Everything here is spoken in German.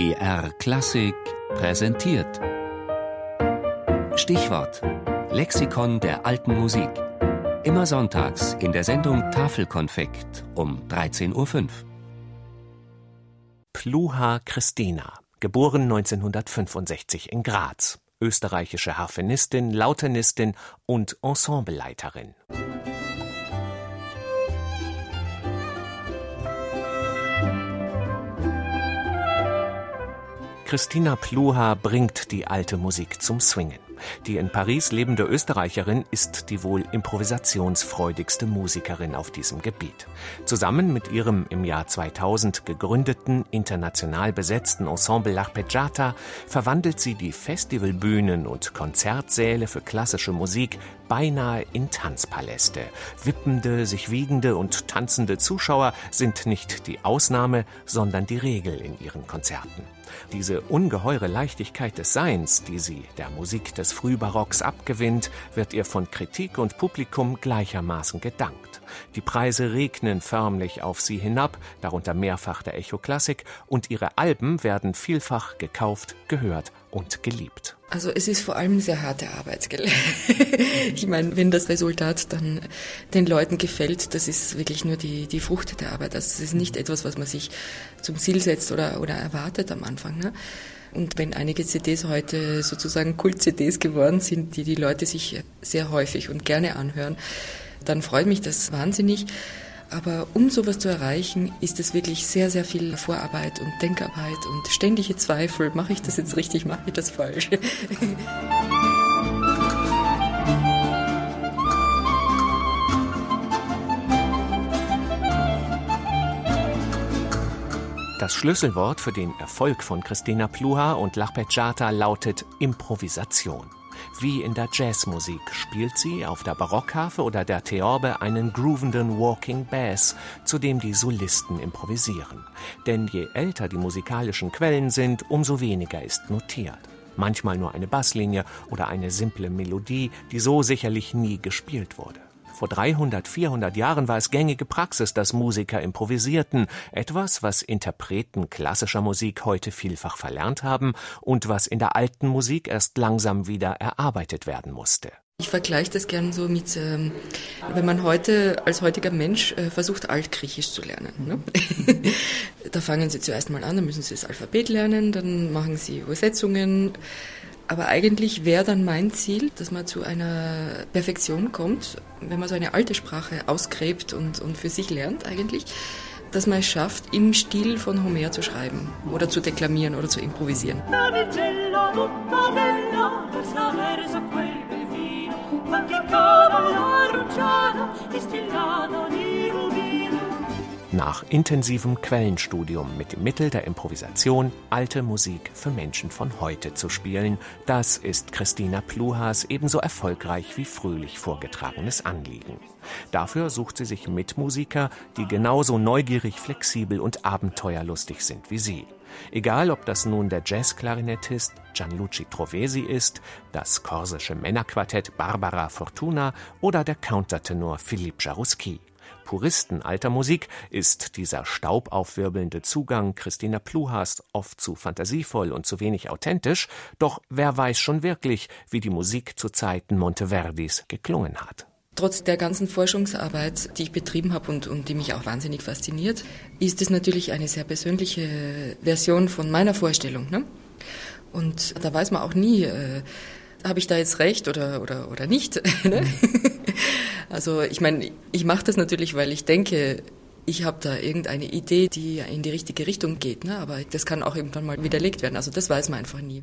BR Klassik präsentiert. Stichwort: Lexikon der alten Musik. Immer sonntags in der Sendung Tafelkonfekt um 13.05 Uhr. Pluha Christina, geboren 1965 in Graz, österreichische Harfenistin, Lautenistin und Ensembleleiterin. Christina Pluha bringt die alte Musik zum Swingen. Die in Paris lebende Österreicherin ist die wohl improvisationsfreudigste Musikerin auf diesem Gebiet. Zusammen mit ihrem im Jahr 2000 gegründeten, international besetzten Ensemble L'Arpeggiata verwandelt sie die Festivalbühnen und Konzertsäle für klassische Musik beinahe in Tanzpaläste. Wippende, sich wiegende und tanzende Zuschauer sind nicht die Ausnahme, sondern die Regel in ihren Konzerten. Diese ungeheure Leichtigkeit des Seins, die sie der Musik des Frühbarocks abgewinnt, wird ihr von Kritik und Publikum gleichermaßen gedankt. Die Preise regnen förmlich auf sie hinab, darunter mehrfach der Echo Klassik, und ihre Alben werden vielfach gekauft, gehört und geliebt. Also es ist vor allem sehr harte Arbeit. ich meine, wenn das Resultat dann den Leuten gefällt, das ist wirklich nur die, die Frucht der Arbeit. Also es ist nicht etwas, was man sich zum Ziel setzt oder, oder erwartet am Anfang. Ne? Und wenn einige CDs heute sozusagen Kult-CDs geworden sind, die die Leute sich sehr häufig und gerne anhören, dann freut mich das wahnsinnig. Aber um sowas zu erreichen, ist es wirklich sehr, sehr viel Vorarbeit und Denkarbeit und ständige Zweifel. Mache ich das jetzt richtig, mache ich das falsch? Das Schlüsselwort für den Erfolg von Christina Pluha und L'Arpeggiata lautet Improvisation. Wie in der Jazzmusik spielt sie auf der Barockharfe oder der Theorbe einen groovenden Walking Bass, zu dem die Solisten improvisieren. Denn je älter die musikalischen Quellen sind, umso weniger ist notiert. Manchmal nur eine Basslinie oder eine simple Melodie, die so sicherlich nie gespielt wurde. Vor 300, 400 Jahren war es gängige Praxis, dass Musiker improvisierten, etwas, was Interpreten klassischer Musik heute vielfach verlernt haben und was in der alten Musik erst langsam wieder erarbeitet werden musste. Ich vergleiche das gern so mit, ähm, wenn man heute als heutiger Mensch äh, versucht, Altgriechisch zu lernen. Ne? da fangen Sie zuerst mal an, dann müssen Sie das Alphabet lernen, dann machen Sie Übersetzungen. Aber eigentlich wäre dann mein Ziel, dass man zu einer Perfektion kommt, wenn man so eine alte Sprache ausgräbt und, und für sich lernt eigentlich, dass man es schafft, im Stil von Homer zu schreiben oder zu deklamieren oder zu improvisieren. Nach intensivem Quellenstudium mit dem Mittel der Improvisation alte Musik für Menschen von heute zu spielen, das ist Christina Pluhas ebenso erfolgreich wie fröhlich vorgetragenes Anliegen. Dafür sucht sie sich Mitmusiker, die genauso neugierig, flexibel und abenteuerlustig sind wie sie. Egal, ob das nun der Jazzklarinettist Gianluci Trovesi ist, das korsische Männerquartett Barbara Fortuna oder der Countertenor Philippe Jarouski. Puristen alter Musik ist dieser staubaufwirbelnde Zugang Christina Pluhas oft zu fantasievoll und zu wenig authentisch, doch wer weiß schon wirklich, wie die Musik zu Zeiten Monteverdis geklungen hat. Trotz der ganzen Forschungsarbeit, die ich betrieben habe und, und die mich auch wahnsinnig fasziniert, ist es natürlich eine sehr persönliche Version von meiner Vorstellung. Ne? Und da weiß man auch nie, äh, habe ich da jetzt recht oder, oder, oder nicht. Ne? Also ich meine, ich mache das natürlich, weil ich denke, ich habe da irgendeine Idee, die in die richtige Richtung geht, ne? aber das kann auch irgendwann mal widerlegt werden. Also das weiß man einfach nie.